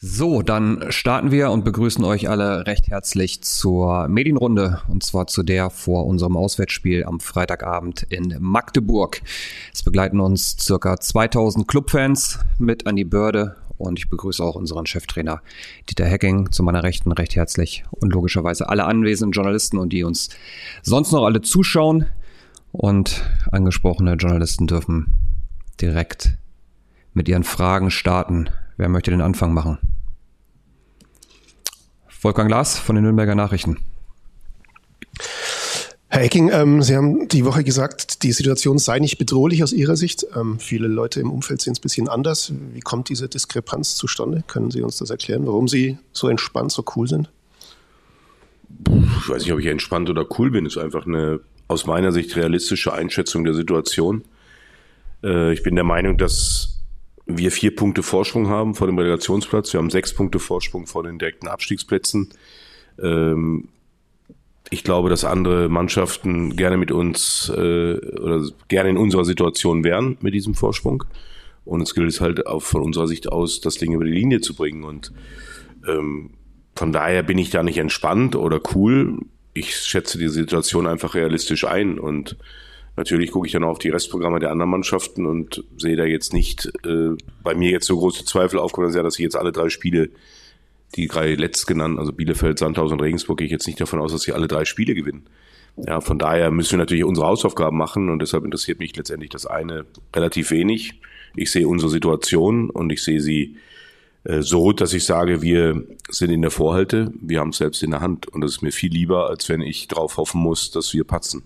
So, dann starten wir und begrüßen euch alle recht herzlich zur Medienrunde und zwar zu der vor unserem Auswärtsspiel am Freitagabend in Magdeburg. Es begleiten uns circa 2000 Clubfans mit an die Börde und ich begrüße auch unseren Cheftrainer Dieter Hecking zu meiner Rechten recht herzlich und logischerweise alle anwesenden Journalisten und die uns sonst noch alle zuschauen und angesprochene Journalisten dürfen direkt mit ihren Fragen starten. Wer möchte den Anfang machen? Wolfgang Glas von den Nürnberger Nachrichten. Herr Ecking, ähm, Sie haben die Woche gesagt, die Situation sei nicht bedrohlich aus Ihrer Sicht. Ähm, viele Leute im Umfeld sehen es ein bisschen anders. Wie kommt diese Diskrepanz zustande? Können Sie uns das erklären, warum Sie so entspannt, so cool sind? Ich weiß nicht, ob ich entspannt oder cool bin. Es ist einfach eine aus meiner Sicht realistische Einschätzung der Situation. Äh, ich bin der Meinung, dass wir vier Punkte Vorsprung haben vor dem Relegationsplatz. Wir haben sechs Punkte Vorsprung vor den direkten Abstiegsplätzen. Ähm, ich glaube, dass andere Mannschaften gerne mit uns äh, oder gerne in unserer Situation wären mit diesem Vorsprung. Und es gilt es halt auch von unserer Sicht aus, das Ding über die Linie zu bringen. Und ähm, von daher bin ich da nicht entspannt oder cool. Ich schätze die Situation einfach realistisch ein und Natürlich gucke ich dann auch auf die Restprogramme der anderen Mannschaften und sehe da jetzt nicht äh, bei mir jetzt so große Zweifel aufkommen, dass ich jetzt alle drei Spiele, die drei letztgenannten, also Bielefeld, Sandhausen und Regensburg, gehe ich jetzt nicht davon aus, dass sie alle drei Spiele gewinnen. Ja, von daher müssen wir natürlich unsere Hausaufgaben machen und deshalb interessiert mich letztendlich das eine relativ wenig. Ich sehe unsere Situation und ich sehe sie äh, so, dass ich sage, wir sind in der Vorhalte, wir haben es selbst in der Hand und das ist mir viel lieber, als wenn ich darauf hoffen muss, dass wir patzen.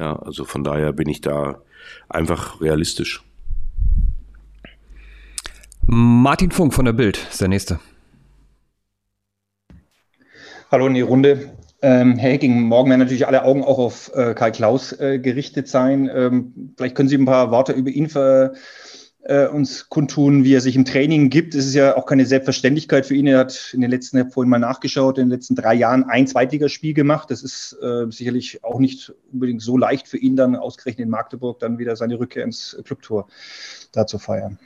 Ja, also von daher bin ich da einfach realistisch. Martin Funk von der Bild ist der Nächste. Hallo in die Runde. Ähm, Herr Hecking, morgen werden natürlich alle Augen auch auf äh, Karl Klaus äh, gerichtet sein. Ähm, vielleicht können Sie ein paar Worte über ihn ver äh, uns kundtun, wie er sich im Training gibt. Es ist ja auch keine Selbstverständlichkeit für ihn. Er hat in den letzten, ich habe vorhin mal nachgeschaut, in den letzten drei Jahren ein Zweitligaspiel gemacht. Das ist äh, sicherlich auch nicht unbedingt so leicht für ihn, dann ausgerechnet in Magdeburg dann wieder seine Rückkehr ins Clubtor da zu feiern.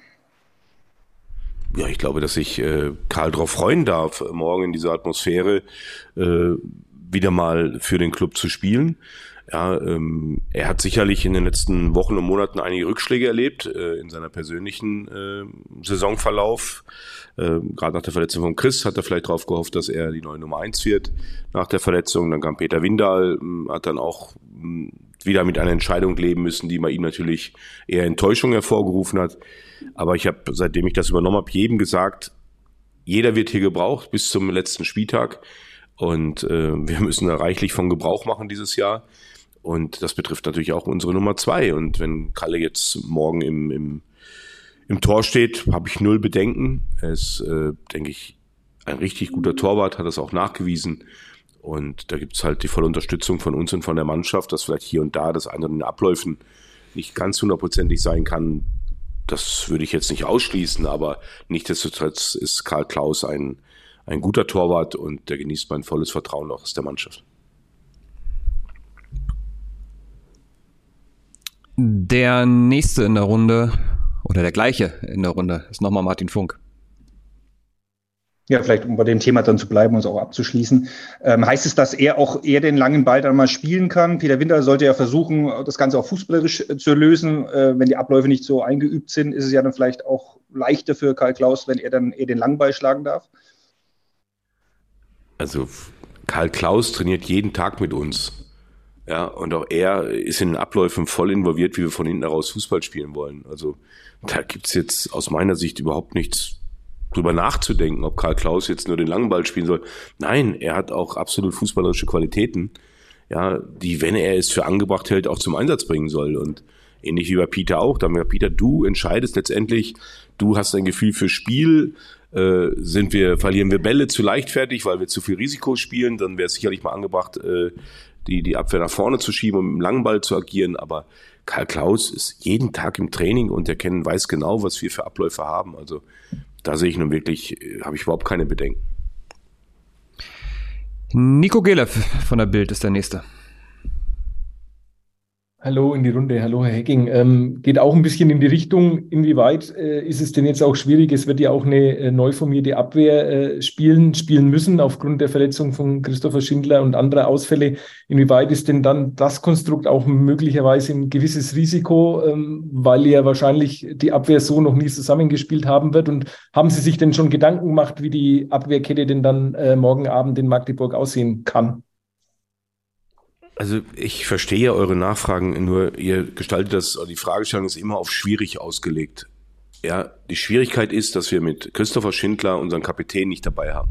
Ja, ich glaube, dass sich äh, Karl darauf freuen darf, morgen in dieser Atmosphäre äh, wieder mal für den Club zu spielen. Ja, ähm, er hat sicherlich in den letzten Wochen und Monaten einige Rückschläge erlebt äh, in seiner persönlichen äh, Saisonverlauf. Äh, Gerade nach der Verletzung von Chris hat er vielleicht darauf gehofft, dass er die neue Nummer eins wird. Nach der Verletzung, dann kam Peter Windal, äh, hat dann auch äh, wieder mit einer Entscheidung leben müssen, die bei ihm natürlich eher Enttäuschung hervorgerufen hat. Aber ich habe, seitdem ich das übernommen habe, jedem gesagt, jeder wird hier gebraucht bis zum letzten Spieltag. Und äh, wir müssen da reichlich von Gebrauch machen dieses Jahr. Und das betrifft natürlich auch unsere Nummer zwei. Und wenn Kalle jetzt morgen im, im, im Tor steht, habe ich null Bedenken. Er ist, äh, denke ich, ein richtig guter Torwart, hat das auch nachgewiesen. Und da gibt's halt die volle Unterstützung von uns und von der Mannschaft, dass vielleicht hier und da das eine in den Abläufen nicht ganz hundertprozentig sein kann. Das würde ich jetzt nicht ausschließen, aber nichtsdestotrotz ist Karl Klaus ein, ein guter Torwart und der genießt mein volles Vertrauen auch aus der Mannschaft. Der nächste in der Runde oder der gleiche in der Runde ist nochmal Martin Funk. Ja, vielleicht um bei dem Thema dann zu bleiben und es auch abzuschließen. Ähm, heißt es, dass er auch eher den langen Ball dann mal spielen kann? Peter Winter sollte ja versuchen, das Ganze auch fußballerisch äh, zu lösen. Äh, wenn die Abläufe nicht so eingeübt sind, ist es ja dann vielleicht auch leichter für Karl Klaus, wenn er dann eher den langen Ball schlagen darf? Also Karl Klaus trainiert jeden Tag mit uns. Ja, und auch er ist in den Abläufen voll involviert, wie wir von hinten heraus Fußball spielen wollen. Also da gibt's jetzt aus meiner Sicht überhaupt nichts drüber nachzudenken, ob Karl Klaus jetzt nur den langen Ball spielen soll. Nein, er hat auch absolut fußballerische Qualitäten, ja, die, wenn er es für angebracht hält, auch zum Einsatz bringen soll. Und ähnlich wie bei Peter auch, da haben wir Peter, du entscheidest letztendlich, du hast ein Gefühl für Spiel, äh, sind wir, verlieren wir Bälle zu leichtfertig, weil wir zu viel Risiko spielen, dann wäre es sicherlich mal angebracht, äh, die, die Abwehr nach vorne zu schieben und mit dem langen Ball zu agieren. Aber Karl Klaus ist jeden Tag im Training und er kennt, weiß genau, was wir für Abläufe haben. Also da sehe ich nun wirklich, äh, habe ich überhaupt keine Bedenken. Nico Gelev von der Bild ist der nächste. Hallo in die Runde, hallo Herr Hecking. Ähm, geht auch ein bisschen in die Richtung, inwieweit äh, ist es denn jetzt auch schwierig? Es wird ja auch eine äh, neu formierte Abwehr äh, spielen, spielen müssen aufgrund der Verletzung von Christopher Schindler und anderer Ausfälle. Inwieweit ist denn dann das Konstrukt auch möglicherweise ein gewisses Risiko, ähm, weil ja wahrscheinlich die Abwehr so noch nie zusammengespielt haben wird? Und haben Sie sich denn schon Gedanken gemacht, wie die Abwehrkette denn dann äh, morgen Abend in Magdeburg aussehen kann? Also ich verstehe eure Nachfragen, nur ihr gestaltet das, die Fragestellung ist immer auf schwierig ausgelegt. Ja, die Schwierigkeit ist, dass wir mit Christopher Schindler unseren Kapitän nicht dabei haben.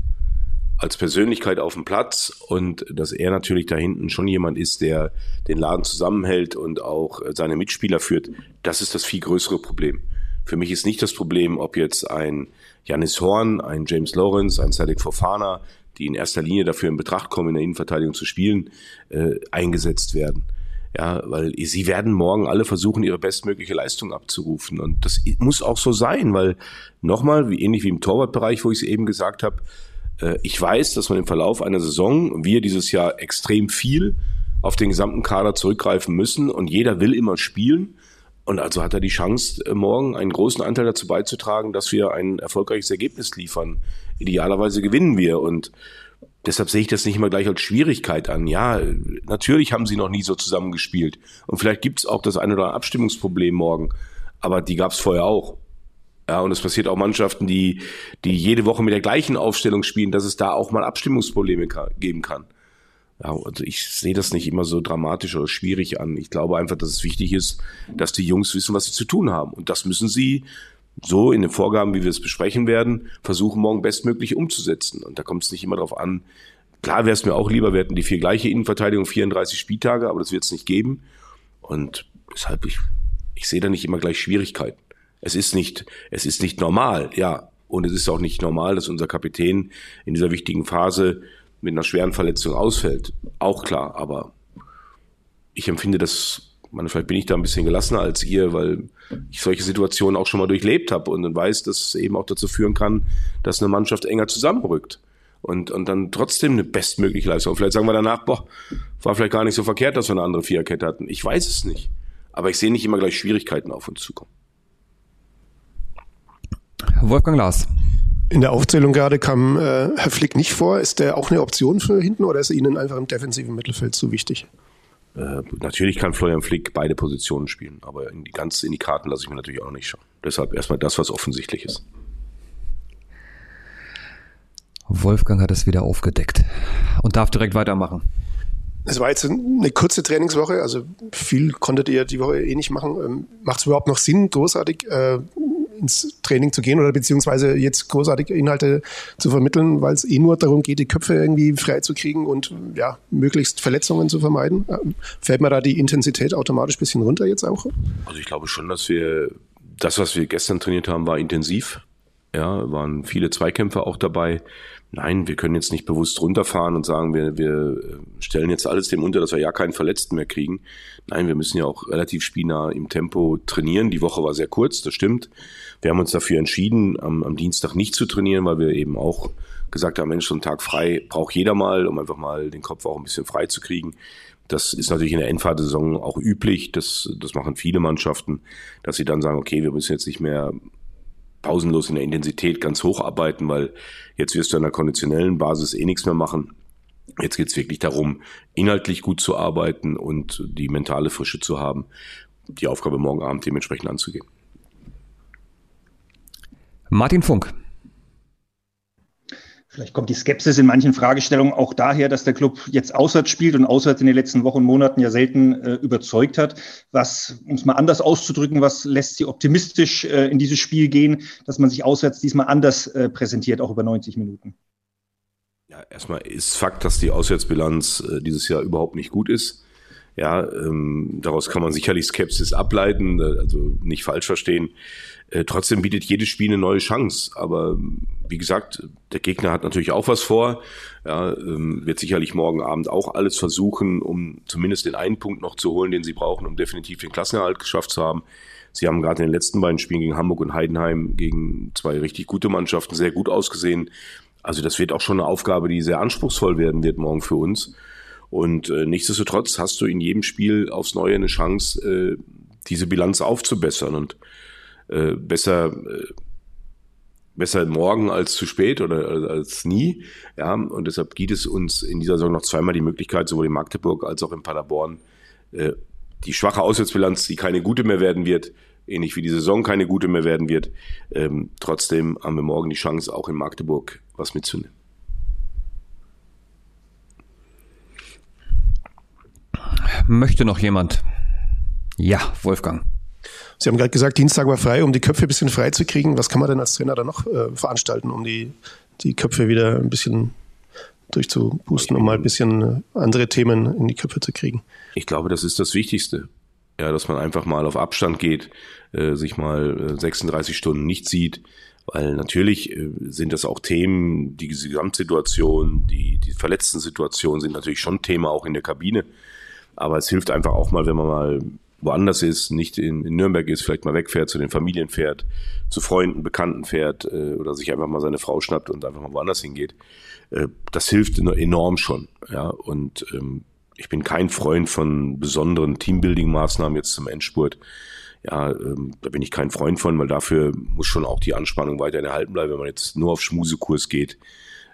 Als Persönlichkeit auf dem Platz und dass er natürlich da hinten schon jemand ist, der den Laden zusammenhält und auch seine Mitspieler führt, das ist das viel größere Problem. Für mich ist nicht das Problem, ob jetzt ein Janis Horn, ein James Lawrence, ein Sadek Fofana, die in erster Linie dafür in Betracht kommen, in der Innenverteidigung zu spielen, äh, eingesetzt werden. Ja, weil sie werden morgen alle versuchen, ihre bestmögliche Leistung abzurufen. Und das muss auch so sein, weil nochmal, wie ähnlich wie im Torwartbereich, wo ich es eben gesagt habe, äh, ich weiß, dass man im Verlauf einer Saison, wir dieses Jahr extrem viel auf den gesamten Kader zurückgreifen müssen und jeder will immer spielen. Und also hat er die Chance, äh, morgen einen großen Anteil dazu beizutragen, dass wir ein erfolgreiches Ergebnis liefern. Idealerweise gewinnen wir. Und deshalb sehe ich das nicht immer gleich als Schwierigkeit an. Ja, natürlich haben sie noch nie so zusammengespielt. Und vielleicht gibt es auch das eine oder andere Abstimmungsproblem morgen. Aber die gab es vorher auch. Ja, und es passiert auch Mannschaften, die, die jede Woche mit der gleichen Aufstellung spielen, dass es da auch mal Abstimmungsprobleme geben kann. Ja, also ich sehe das nicht immer so dramatisch oder schwierig an. Ich glaube einfach, dass es wichtig ist, dass die Jungs wissen, was sie zu tun haben. Und das müssen sie so in den Vorgaben, wie wir es besprechen werden, versuchen morgen bestmöglich umzusetzen. Und da kommt es nicht immer darauf an. Klar wäre es mir auch lieber, wir hätten die vier gleiche Innenverteidigung, 34 Spieltage, aber das wird es nicht geben. Und deshalb, ich, ich sehe da nicht immer gleich Schwierigkeiten. Es ist nicht, es ist nicht normal, ja. Und es ist auch nicht normal, dass unser Kapitän in dieser wichtigen Phase mit einer schweren Verletzung ausfällt. Auch klar, aber ich empfinde das, meine, vielleicht bin ich da ein bisschen gelassener als ihr, weil ich solche Situationen auch schon mal durchlebt habe und dann weiß, dass es eben auch dazu führen kann, dass eine Mannschaft enger zusammenrückt und, und dann trotzdem eine bestmögliche Leistung. Vielleicht sagen wir danach, boah, war vielleicht gar nicht so verkehrt, dass wir eine andere Viererkette hatten. Ich weiß es nicht. Aber ich sehe nicht immer gleich Schwierigkeiten auf uns zukommen. Wolfgang Lars. In der Aufzählung gerade kam äh, Herr Flick nicht vor. Ist der auch eine Option für hinten oder ist er Ihnen einfach im defensiven Mittelfeld zu wichtig? Äh, natürlich kann Florian Flick beide Positionen spielen, aber in die, ganz in die Karten lasse ich mir natürlich auch nicht schauen. Deshalb erstmal das, was offensichtlich ist. Wolfgang hat es wieder aufgedeckt und darf direkt weitermachen. Es war jetzt eine kurze Trainingswoche, also viel konntet ihr die Woche eh nicht machen. Ähm, Macht es überhaupt noch Sinn, großartig äh, ins Training zu gehen oder beziehungsweise jetzt großartige Inhalte zu vermitteln, weil es eh nur darum geht, die Köpfe irgendwie frei zu kriegen und ja, möglichst Verletzungen zu vermeiden. Fällt mir da die Intensität automatisch ein bisschen runter jetzt auch? Also ich glaube schon, dass wir das, was wir gestern trainiert haben, war intensiv. Ja, waren viele Zweikämpfe auch dabei. Nein, wir können jetzt nicht bewusst runterfahren und sagen, wir, wir stellen jetzt alles dem unter, dass wir ja keinen Verletzten mehr kriegen. Nein, wir müssen ja auch relativ spielnah im Tempo trainieren. Die Woche war sehr kurz, das stimmt. Wir haben uns dafür entschieden, am, am Dienstag nicht zu trainieren, weil wir eben auch gesagt haben, Mensch, so einen Tag frei braucht jeder mal, um einfach mal den Kopf auch ein bisschen frei zu kriegen. Das ist natürlich in der Endfahrtsaison auch üblich. Das, das machen viele Mannschaften, dass sie dann sagen, okay, wir müssen jetzt nicht mehr pausenlos in der Intensität ganz hoch arbeiten, weil jetzt wirst du an der konditionellen Basis eh nichts mehr machen. Jetzt geht es wirklich darum, inhaltlich gut zu arbeiten und die mentale Frische zu haben, die Aufgabe morgen Abend dementsprechend anzugehen. Martin Funk. Vielleicht kommt die Skepsis in manchen Fragestellungen auch daher, dass der Club jetzt auswärts spielt und auswärts in den letzten Wochen und Monaten ja selten äh, überzeugt hat. Was, um es mal anders auszudrücken, was lässt Sie optimistisch äh, in dieses Spiel gehen, dass man sich auswärts diesmal anders äh, präsentiert, auch über 90 Minuten? Ja, erstmal ist Fakt, dass die Auswärtsbilanz äh, dieses Jahr überhaupt nicht gut ist. Ja, ähm, daraus kann man sicherlich Skepsis ableiten, äh, also nicht falsch verstehen. Äh, trotzdem bietet jedes Spiel eine neue Chance. Aber wie gesagt, der Gegner hat natürlich auch was vor. Ja, ähm, wird sicherlich morgen Abend auch alles versuchen, um zumindest den einen Punkt noch zu holen, den sie brauchen, um definitiv den Klassenerhalt geschafft zu haben. Sie haben gerade in den letzten beiden Spielen gegen Hamburg und Heidenheim gegen zwei richtig gute Mannschaften sehr gut ausgesehen. Also das wird auch schon eine Aufgabe, die sehr anspruchsvoll werden wird morgen für uns. Und äh, nichtsdestotrotz hast du in jedem Spiel aufs Neue eine Chance, äh, diese Bilanz aufzubessern und äh, besser äh, besser morgen als zu spät oder als nie. Ja, und deshalb gibt es uns in dieser Saison noch zweimal die Möglichkeit, sowohl in Magdeburg als auch in Paderborn, äh, die schwache Auswärtsbilanz, die keine gute mehr werden wird, ähnlich wie die Saison keine gute mehr werden wird. Ähm, trotzdem haben wir morgen die Chance, auch in Magdeburg was mitzunehmen. Möchte noch jemand? Ja, Wolfgang. Sie haben gerade gesagt, Dienstag war frei, um die Köpfe ein bisschen frei zu kriegen. Was kann man denn als Trainer da noch äh, veranstalten, um die, die Köpfe wieder ein bisschen durchzupusten, um mal ein bisschen äh, andere Themen in die Köpfe zu kriegen? Ich glaube, das ist das Wichtigste. Ja, dass man einfach mal auf Abstand geht, äh, sich mal 36 äh, Stunden nicht sieht, weil natürlich äh, sind das auch Themen, die Gesamtsituation, die, die verletzten Situationen sind natürlich schon Thema auch in der Kabine. Aber es hilft einfach auch mal, wenn man mal woanders ist, nicht in, in Nürnberg ist, vielleicht mal wegfährt, zu den Familien fährt, zu Freunden, Bekannten fährt äh, oder sich einfach mal seine Frau schnappt und einfach mal woanders hingeht. Äh, das hilft enorm schon. Ja, und ähm, ich bin kein Freund von besonderen Teambuilding-Maßnahmen jetzt zum Endspurt. Ja, ähm, da bin ich kein Freund von, weil dafür muss schon auch die Anspannung weiterhin erhalten bleiben. Wenn man jetzt nur auf Schmusekurs geht,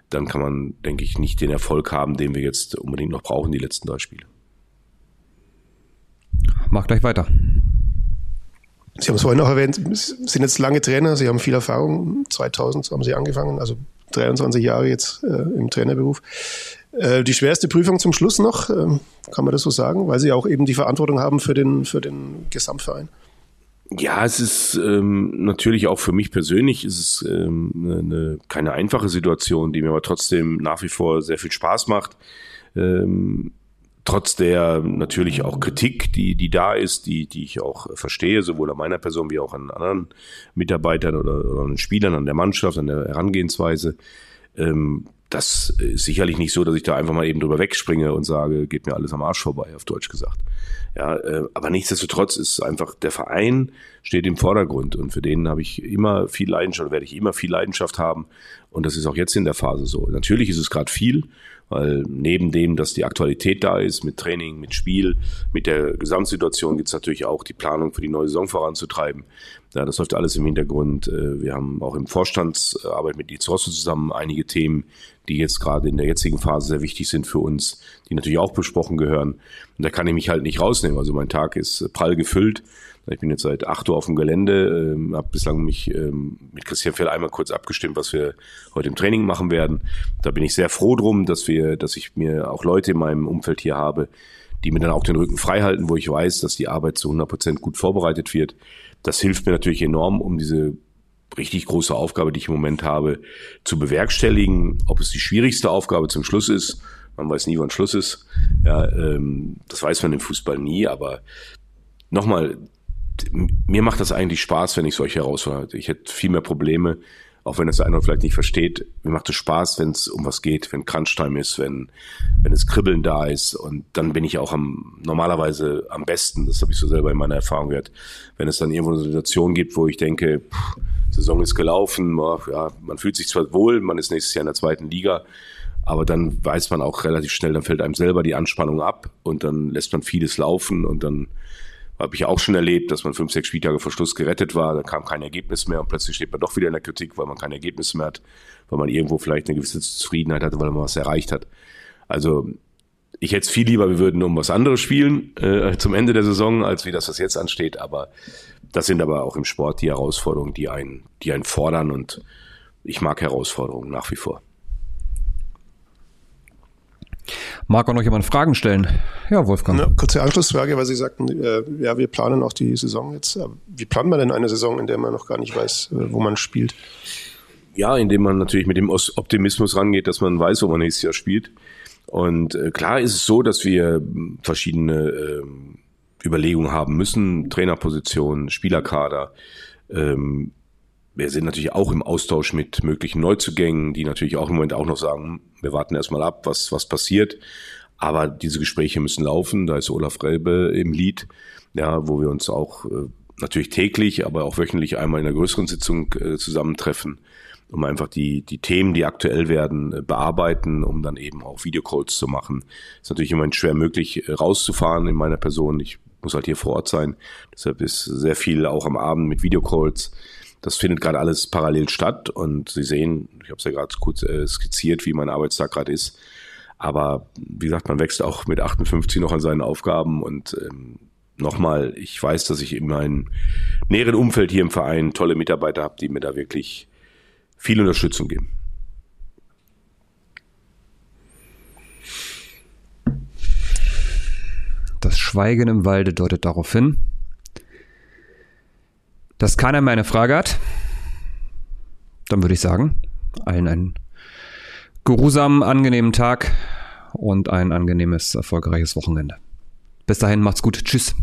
dann kann man, denke ich, nicht den Erfolg haben, den wir jetzt unbedingt noch brauchen, die letzten drei Spiele. Mach gleich weiter. Sie haben es vorhin noch erwähnt, Sie sind jetzt lange Trainer, Sie haben viel Erfahrung. 2000 haben Sie angefangen, also 23 Jahre jetzt äh, im Trainerberuf. Äh, die schwerste Prüfung zum Schluss noch, äh, kann man das so sagen, weil Sie auch eben die Verantwortung haben für den, für den Gesamtverein? Ja, es ist ähm, natürlich auch für mich persönlich ist es ähm, eine, keine einfache Situation, die mir aber trotzdem nach wie vor sehr viel Spaß macht. Ähm, trotz der natürlich auch Kritik, die, die da ist, die, die ich auch verstehe, sowohl an meiner Person wie auch an anderen Mitarbeitern oder, oder an Spielern, an der Mannschaft, an der Herangehensweise, ähm, das ist sicherlich nicht so, dass ich da einfach mal eben drüber wegspringe und sage, geht mir alles am Arsch vorbei, auf Deutsch gesagt. Ja, äh, aber nichtsdestotrotz ist einfach der Verein steht im Vordergrund und für den habe ich immer viel Leidenschaft, werde ich immer viel Leidenschaft haben und das ist auch jetzt in der Phase so. Natürlich ist es gerade viel, weil neben dem, dass die Aktualität da ist, mit Training, mit Spiel, mit der Gesamtsituation gibt es natürlich auch die Planung für die neue Saison voranzutreiben. Ja, das läuft alles im Hintergrund. Äh, wir haben auch im Vorstandsarbeit mit Nils Rosso zusammen einige Themen, die jetzt gerade in der jetzigen Phase sehr wichtig sind für uns, die natürlich auch besprochen gehören. Und da kann ich mich halt nicht rausnehmen. Also mein Tag ist prall gefüllt. Ich bin jetzt seit acht Uhr auf dem Gelände, ähm, habe bislang mich ähm, mit Christian Fell einmal kurz abgestimmt, was wir heute im Training machen werden. Da bin ich sehr froh drum, dass wir, dass ich mir auch Leute in meinem Umfeld hier habe, die mir dann auch den Rücken frei halten, wo ich weiß, dass die Arbeit zu 100 Prozent gut vorbereitet wird. Das hilft mir natürlich enorm, um diese richtig große Aufgabe, die ich im Moment habe, zu bewerkstelligen. Ob es die schwierigste Aufgabe zum Schluss ist, man weiß nie, wann Schluss ist. Ja, ähm, das weiß man im Fußball nie, aber nochmal, mir macht das eigentlich Spaß, wenn ich solche Herausforderungen habe. Ich hätte viel mehr Probleme, auch wenn das der eine vielleicht nicht versteht. Mir macht es Spaß, wenn es um was geht, wenn Crunchtime ist, wenn, wenn es Kribbeln da ist. Und dann bin ich auch am, normalerweise am besten, das habe ich so selber in meiner Erfahrung gehört, wenn es dann irgendwo eine Situation gibt, wo ich denke, pff, Saison ist gelaufen, ja, man fühlt sich zwar wohl, man ist nächstes Jahr in der zweiten Liga, aber dann weiß man auch relativ schnell, dann fällt einem selber die Anspannung ab und dann lässt man vieles laufen und dann habe ich auch schon erlebt, dass man fünf, sechs Spieltage vor Schluss gerettet war, da kam kein Ergebnis mehr und plötzlich steht man doch wieder in der Kritik, weil man kein Ergebnis mehr hat, weil man irgendwo vielleicht eine gewisse Zufriedenheit hatte, weil man was erreicht hat. Also ich hätte es viel lieber, wir würden um was anderes spielen äh, zum Ende der Saison, als wie das, was jetzt ansteht. Aber das sind aber auch im Sport die Herausforderungen, die einen, die einen fordern und ich mag Herausforderungen nach wie vor. Mag auch noch jemand Fragen stellen? Ja, Wolfgang. Eine kurze Anschlussfrage, weil Sie sagten, äh, ja, wir planen auch die Saison jetzt. Wie plant man denn eine Saison, in der man noch gar nicht weiß, äh, wo man spielt? Ja, indem man natürlich mit dem Optimismus rangeht, dass man weiß, wo man nächstes Jahr spielt. Und äh, klar ist es so, dass wir verschiedene äh, Überlegungen haben müssen, Trainerposition, Spielerkader. Ähm, wir sind natürlich auch im Austausch mit möglichen Neuzugängen, die natürlich auch im Moment auch noch sagen, wir warten erstmal ab, was, was passiert. Aber diese Gespräche müssen laufen. Da ist Olaf Relbe im Lied, ja, wo wir uns auch äh, natürlich täglich, aber auch wöchentlich einmal in einer größeren Sitzung äh, zusammentreffen um einfach die, die Themen, die aktuell werden, äh, bearbeiten, um dann eben auch Videocalls zu machen. Ist natürlich immer schwer möglich, rauszufahren in meiner Person. Ich muss halt hier vor Ort sein. Deshalb ist sehr viel auch am Abend mit Videocalls. Das findet gerade alles parallel statt und Sie sehen, ich habe es ja gerade kurz äh, skizziert, wie mein Arbeitstag gerade ist. Aber wie gesagt, man wächst auch mit 58 noch an seinen Aufgaben und ähm, nochmal, ich weiß, dass ich in meinem näheren Umfeld hier im Verein tolle Mitarbeiter habe, die mir da wirklich viel Unterstützung geben. Das Schweigen im Walde deutet darauf hin, dass keiner mehr eine Frage hat. Dann würde ich sagen, allen einen geruhsamen, angenehmen Tag und ein angenehmes, erfolgreiches Wochenende. Bis dahin, macht's gut. Tschüss.